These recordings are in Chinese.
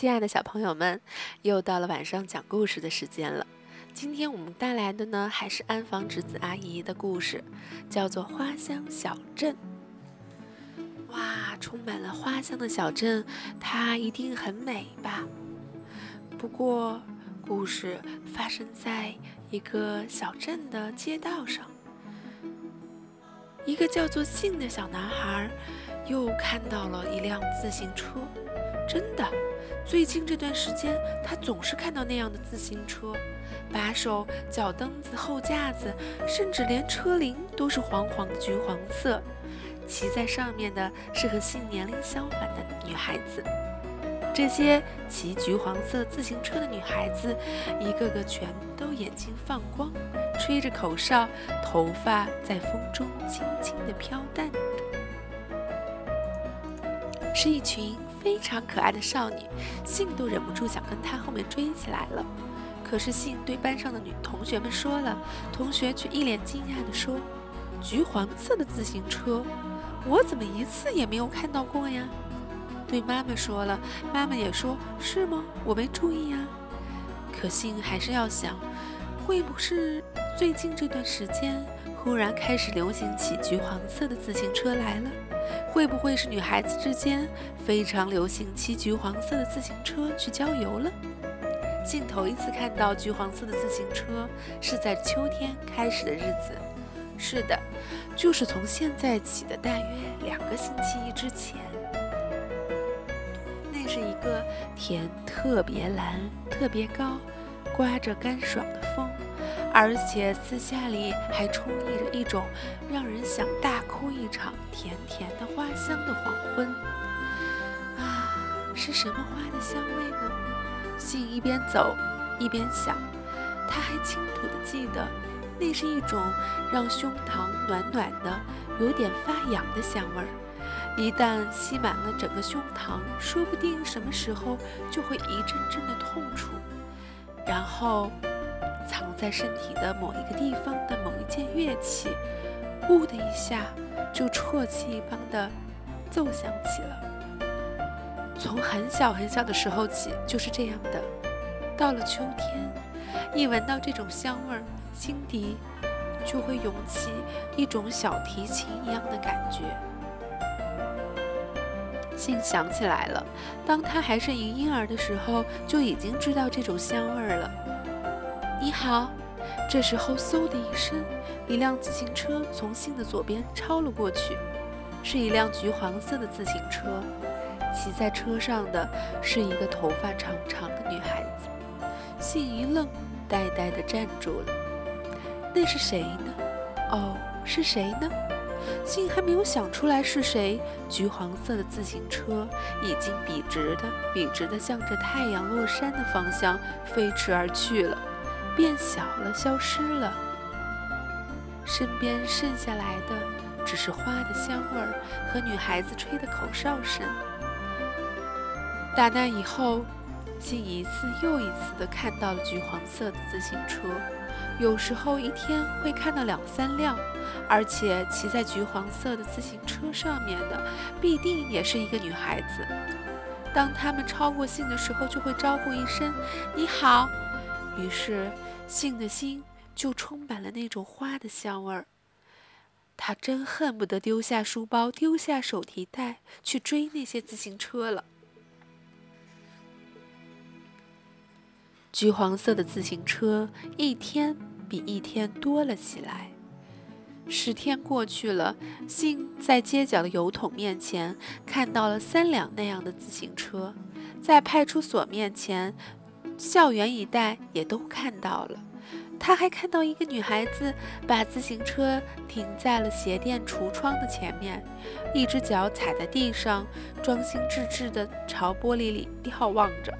亲爱的小朋友们，又到了晚上讲故事的时间了。今天我们带来的呢，还是安房直子阿姨的故事，叫做《花香小镇》。哇，充满了花香的小镇，它一定很美吧？不过，故事发生在一个小镇的街道上，一个叫做信的小男孩。又看到了一辆自行车，真的，最近这段时间他总是看到那样的自行车，把手、脚蹬子、后架子，甚至连车铃都是黄黄的橘黄色。骑在上面的是和性年龄相反的女孩子。这些骑橘黄色自行车的女孩子，一个个全都眼睛放光，吹着口哨，头发在风中轻轻地飘荡。是一群非常可爱的少女，信都忍不住想跟她后面追起来了。可是信对班上的女同学们说了，同学却一脸惊讶地说：“橘黄色的自行车，我怎么一次也没有看到过呀？”对妈妈说了，妈妈也说：“是吗？我没注意呀。”可信还是要想，会不是最近这段时间忽然开始流行起橘黄色的自行车来了？会不会是女孩子之间非常流行骑橘黄色的自行车去郊游了？镜头一次看到橘黄色的自行车是在秋天开始的日子。是的，就是从现在起的大约两个星期之前。那是一个天特别蓝、特别高，刮着干爽的风。而且私下里还充溢着一种让人想大哭一场、甜甜的花香的黄昏。啊，是什么花的香味呢？信一边走一边想，他还清楚地记得，那是一种让胸膛暖暖的、有点发痒的香味儿。一旦吸满了整个胸膛，说不定什么时候就会一阵阵的痛楚，然后。藏在身体的某一个地方的某一件乐器，呜的一下就啜泣一般的奏响起了。从很小很小的时候起就是这样的。到了秋天，一闻到这种香味儿，心底就会涌起一种小提琴一样的感觉。信想起来了，当他还是一婴儿的时候，就已经知道这种香味儿了。你好，这时候嗖的一声，一辆自行车从信的左边超了过去，是一辆橘黄色的自行车，骑在车上的是一个头发长长的女孩子。信一愣，呆呆地站住了。那是谁呢？哦，是谁呢？信还没有想出来是谁。橘黄色的自行车已经笔直的、笔直的向着太阳落山的方向飞驰而去了。变小了，消失了。身边剩下来的只是花的香味儿和女孩子吹的口哨声。打那以后，信一次又一次地看到了橘黄色的自行车，有时候一天会看到两三辆，而且骑在橘黄色的自行车上面的必定也是一个女孩子。当他们超过信的时候，就会招呼一声“你好”，于是。信的心就充满了那种花的香味儿，他真恨不得丢下书包、丢下手提袋去追那些自行车了。橘黄色的自行车一天比一天多了起来。十天过去了，信在街角的油桶面前看到了三辆那样的自行车，在派出所面前。校园一带也都看到了，他还看到一个女孩子把自行车停在了鞋店橱窗的前面，一只脚踩在地上，专心致志地朝玻璃里眺望着；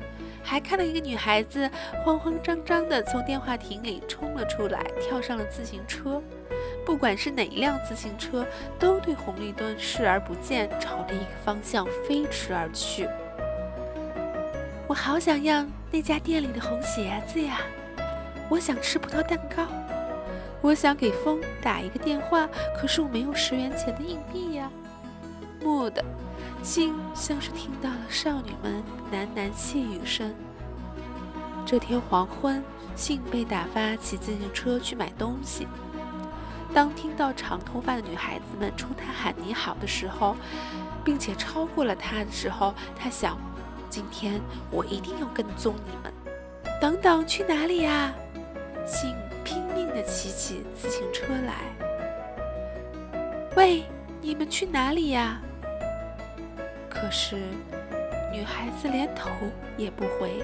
还看到一个女孩子慌慌张张地从电话亭里冲了出来，跳上了自行车。不管是哪一辆自行车，都对红绿灯视而不见，朝着一个方向飞驰而去。我好想要那家店里的红鞋子呀！我想吃葡萄蛋糕，我想给风打一个电话，可是我没有十元钱的硬币呀。木的，信像是听到了少女们喃喃细语声。这天黄昏，信被打发骑自行车去买东西。当听到长头发的女孩子们冲他喊你好的时候，并且超过了他的时候，他想：今天我一定要跟踪你们。等等，去哪里呀？信拼命地骑起自行车来。喂，你们去哪里呀？可是女孩子连头也不回。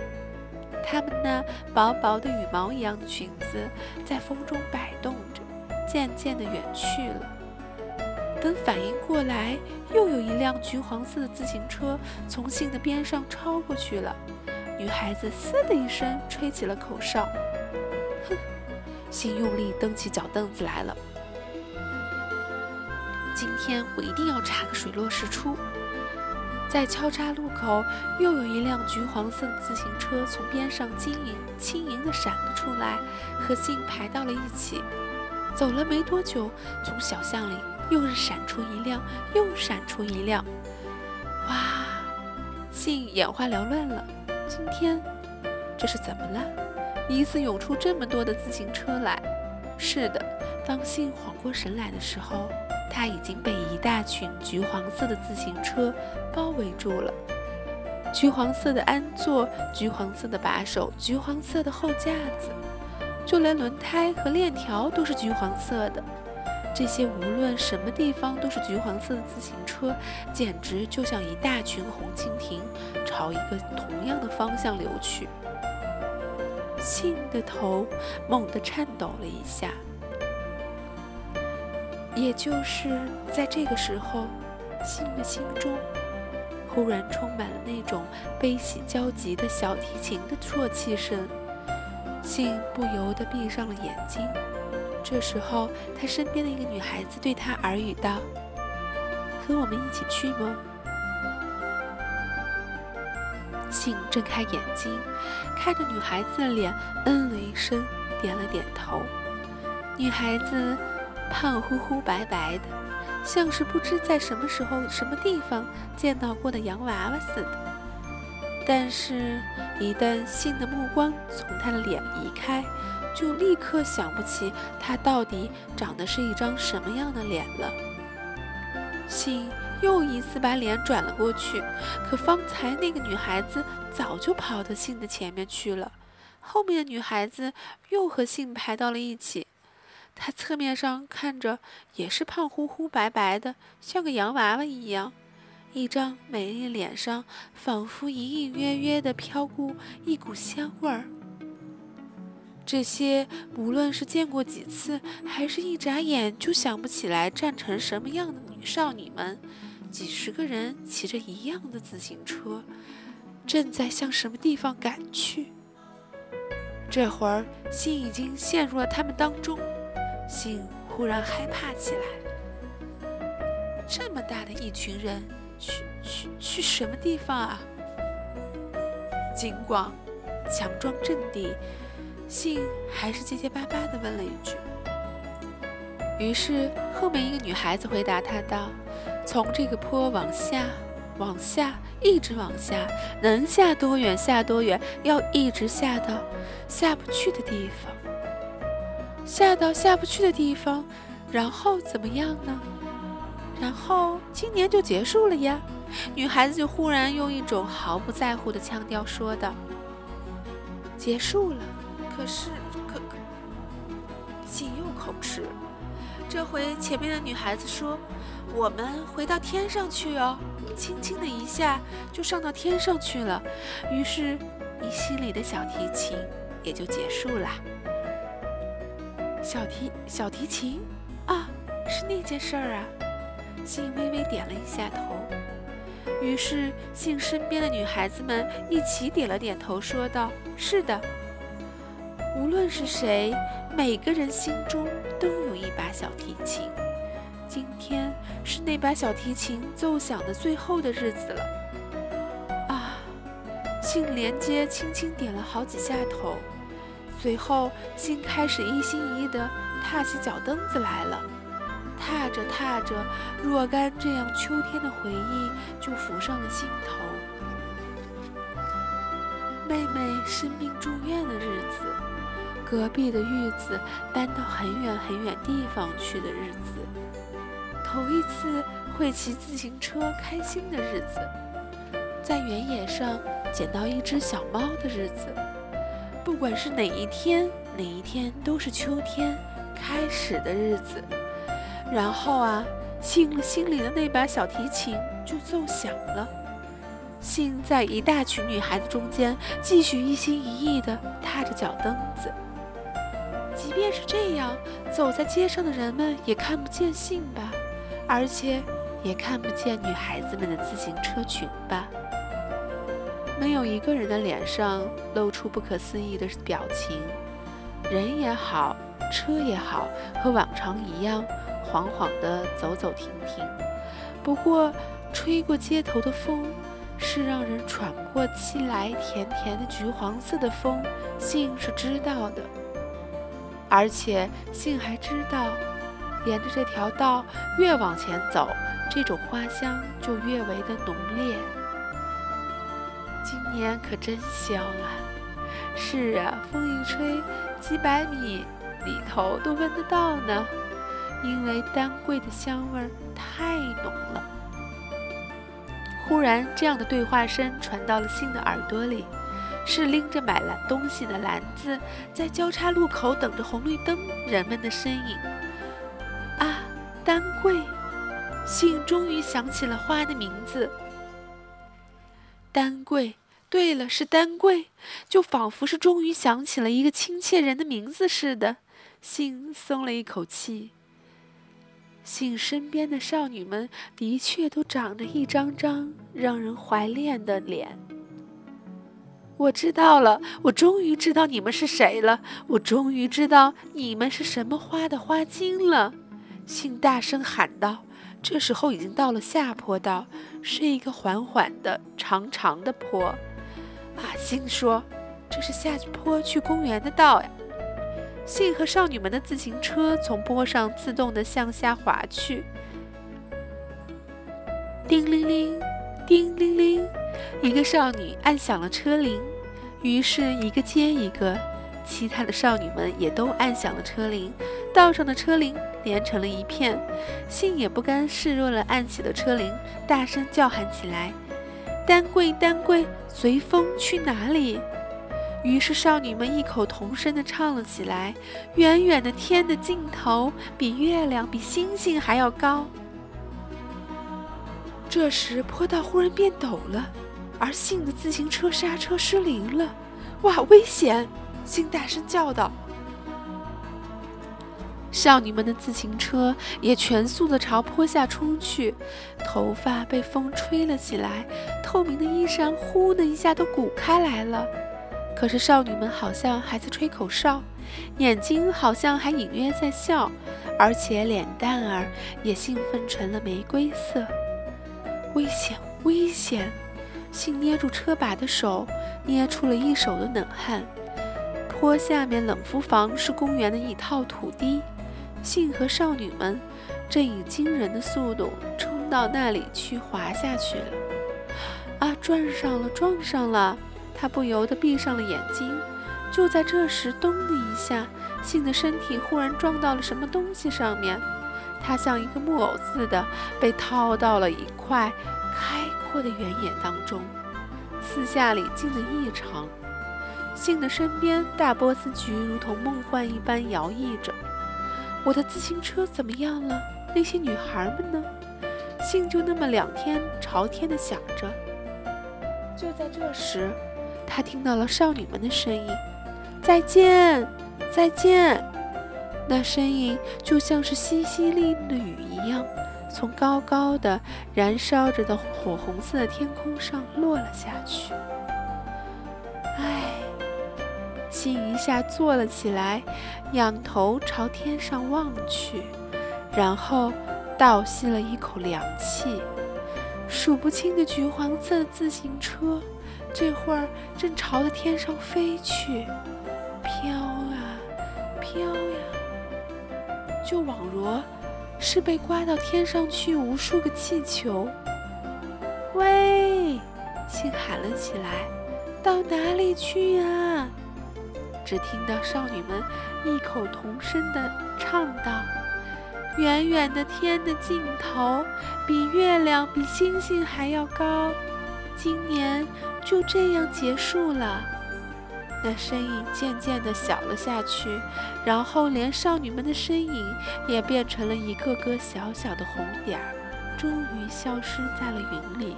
她们那薄薄的羽毛一样的裙子在风中摆动着。渐渐地远去了。等反应过来，又有一辆橘黄色的自行车从信的边上超过去了。女孩子“嘶”的一声吹起了口哨。哼，信用力蹬起脚凳子来了。今天我一定要查个水落石出。在交叉路口，又有一辆橘黄色的自行车从边上轻盈轻盈地闪了出来，和信排到了一起。走了没多久，从小巷里又是闪出一辆，又闪出一辆。哇！信眼花缭乱了。今天这是怎么了？一次涌出这么多的自行车来。是的，当信缓过神来的时候，他已经被一大群橘黄色的自行车包围住了。橘黄色的鞍座，橘黄色的把手，橘黄色的后架子。就连轮胎和链条都是橘黄色的，这些无论什么地方都是橘黄色的自行车，简直就像一大群红蜻蜓朝一个同样的方向流去。信的头猛地颤抖了一下，也就是在这个时候，信的心中忽然充满了那种悲喜交集的小提琴的啜泣声。信不由得闭上了眼睛。这时候，他身边的一个女孩子对他耳语道：“和我们一起去吗？”信睁开眼睛，看着女孩子的脸，嗯了一声，点了点头。女孩子胖乎乎、白白的，像是不知在什么时候、什么地方见到过的洋娃娃似的。但是，一旦信的目光从她的脸移开，就立刻想不起他到底长得是一张什么样的脸了。信又一次把脸转了过去，可方才那个女孩子早就跑到信的前面去了，后面的女孩子又和信排到了一起。她侧面上看着也是胖乎乎、白白的，像个洋娃娃一样。一张美丽脸上，仿佛隐隐约约地飘过一股香味儿。这些无论是见过几次，还是一眨眼就想不起来站成什么样的女少女们，几十个人骑着一样的自行车，正在向什么地方赶去。这会儿，心已经陷入了他们当中，心忽然害怕起来。这么大的一群人！去去去什么地方啊？尽管强装镇定，信还是结结巴巴地问了一句。于是后面一个女孩子回答他道：“从这个坡往下，往下，一直往下，能下多远下多远，要一直下到下不去的地方。下到下不去的地方，然后怎么样呢？”然后今年就结束了呀，女孩子就忽然用一种毫不在乎的腔调说道：“结束了。”可是，可可，信又口吃。这回前面的女孩子说：“我们回到天上去哦。”轻轻的一下就上到天上去了。于是，你心里的小提琴也就结束了。小提小提琴啊，是那件事儿啊。信微微点了一下头，于是信身边的女孩子们一起点了点头，说道：“是的，无论是谁，每个人心中都有一把小提琴。今天是那把小提琴奏响的最后的日子了。”啊！信连接轻轻点了好几下头，随后信开始一心一意地踏起脚蹬子来了。踏着踏着，若干这样秋天的回忆就浮上了心头。妹妹生病住院的日子，隔壁的玉子搬到很远很远地方去的日子，头一次会骑自行车开心的日子，在原野上捡到一只小猫的日子，不管是哪一天，哪一天都是秋天开始的日子。然后啊，信心里的那把小提琴就奏响了。信在一大群女孩子中间，继续一心一意地踏着脚蹬子。即便是这样，走在街上的人们也看不见信吧，而且也看不见女孩子们的自行车裙吧。没有一个人的脸上露出不可思议的表情，人也好，车也好，和往常一样，缓缓地走走停停。不过，吹过街头的风。是让人喘不过气来，甜甜的橘黄色的风，信是知道的，而且信还知道，沿着这条道越往前走，这种花香就越为的浓烈。今年可真香啊！是啊，风一吹，几百米里头都闻得到呢，因为丹桂的香味太浓了。忽然，这样的对话声传到了信的耳朵里，是拎着买了东西的篮子在交叉路口等着红绿灯人们的身影。啊，丹桂！信终于想起了花的名字。丹桂，对了，是丹桂，就仿佛是终于想起了一个亲切人的名字似的。信松了一口气。信身边的少女们的确都长着一张张让人怀恋的脸。我知道了，我终于知道你们是谁了，我终于知道你们是什么花的花茎了。信大声喊道。这时候已经到了下坡道，是一个缓缓的、长长的坡。啊，信说，这是下坡去公园的道呀。信和少女们的自行车从坡上自动地向下滑去。叮铃铃，叮铃铃，一个少女按响了车铃，于是一个接一个，其他的少女们也都按响了车铃，道上的车铃连成了一片。信也不甘示弱地按起了车铃，大声叫喊起来：“丹桂，丹桂，随风去哪里？”于是少女们异口同声地唱了起来：“远远的天的尽头，比月亮、比星星还要高。”这时坡道忽然变陡了，而信的自行车刹车失灵了。哇，危险！信大声叫道。少女们的自行车也全速地朝坡下冲去，头发被风吹了起来，透明的衣衫呼的一下都鼓开来了。可是少女们好像还在吹口哨，眼睛好像还隐约在笑，而且脸蛋儿也兴奋成了玫瑰色。危险，危险！信捏住车把的手捏出了一手的冷汗。坡下面冷敷房是公园的一套土地，信和少女们正以惊人的速度冲到那里去滑下去了。啊，撞上了，撞上了！他不由得闭上了眼睛。就在这时，咚的一下，信的身体忽然撞到了什么东西上面。他像一个木偶似的被套到了一块阔的原野当中，四下里静得异常。信的身边，大波斯菊如同梦幻一般摇曳着。我的自行车怎么样了？那些女孩们呢？信就那么两天朝天的想着。就在这时。他听到了少女们的声音：“再见，再见！”那声音就像是淅淅沥沥的雨一样，从高高的、燃烧着的火红色的天空上落了下去。唉，心一下坐了起来，仰头朝天上望去，然后倒吸了一口凉气。数不清的橘黄色的自行车。这会儿正朝着天上飞去，飘啊飘呀，就宛若是被刮到天上去无数个气球。喂！信喊了起来：“到哪里去呀？”只听到少女们异口同声地唱道：“远远的天的尽头，比月亮、比星星还要高。今年就这样结束了。”那身影渐渐地小了下去，然后连少女们的身影也变成了一个个小小的红点儿，终于消失在了云里。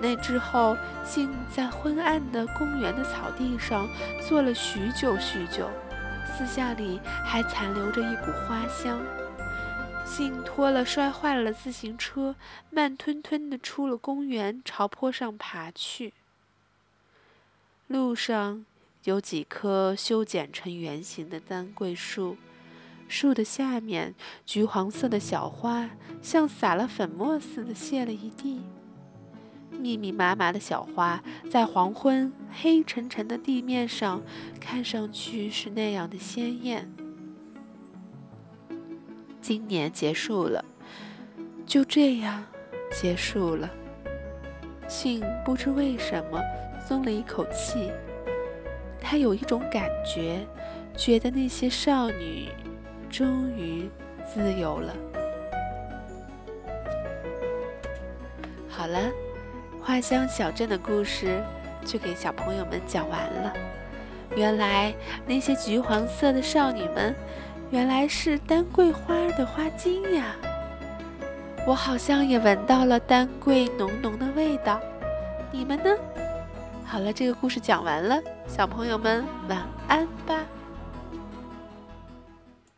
那之后，信在昏暗的公园的草地上坐了许久许久，四下里还残留着一股花香。信拖了摔坏了自行车，慢吞吞地出了公园，朝坡上爬去。路上有几棵修剪成圆形的丹桂树，树的下面，橘黄色的小花像撒了粉末似的谢了一地。密密麻麻的小花在黄昏黑沉沉的地面上，看上去是那样的鲜艳。今年结束了，就这样结束了。信不知为什么松了一口气，他有一种感觉，觉得那些少女终于自由了。好了。花香小镇的故事就给小朋友们讲完了。原来那些橘黄色的少女们，原来是丹桂花的花茎呀！我好像也闻到了丹桂浓浓的味道。你们呢？好了，这个故事讲完了，小朋友们晚安吧。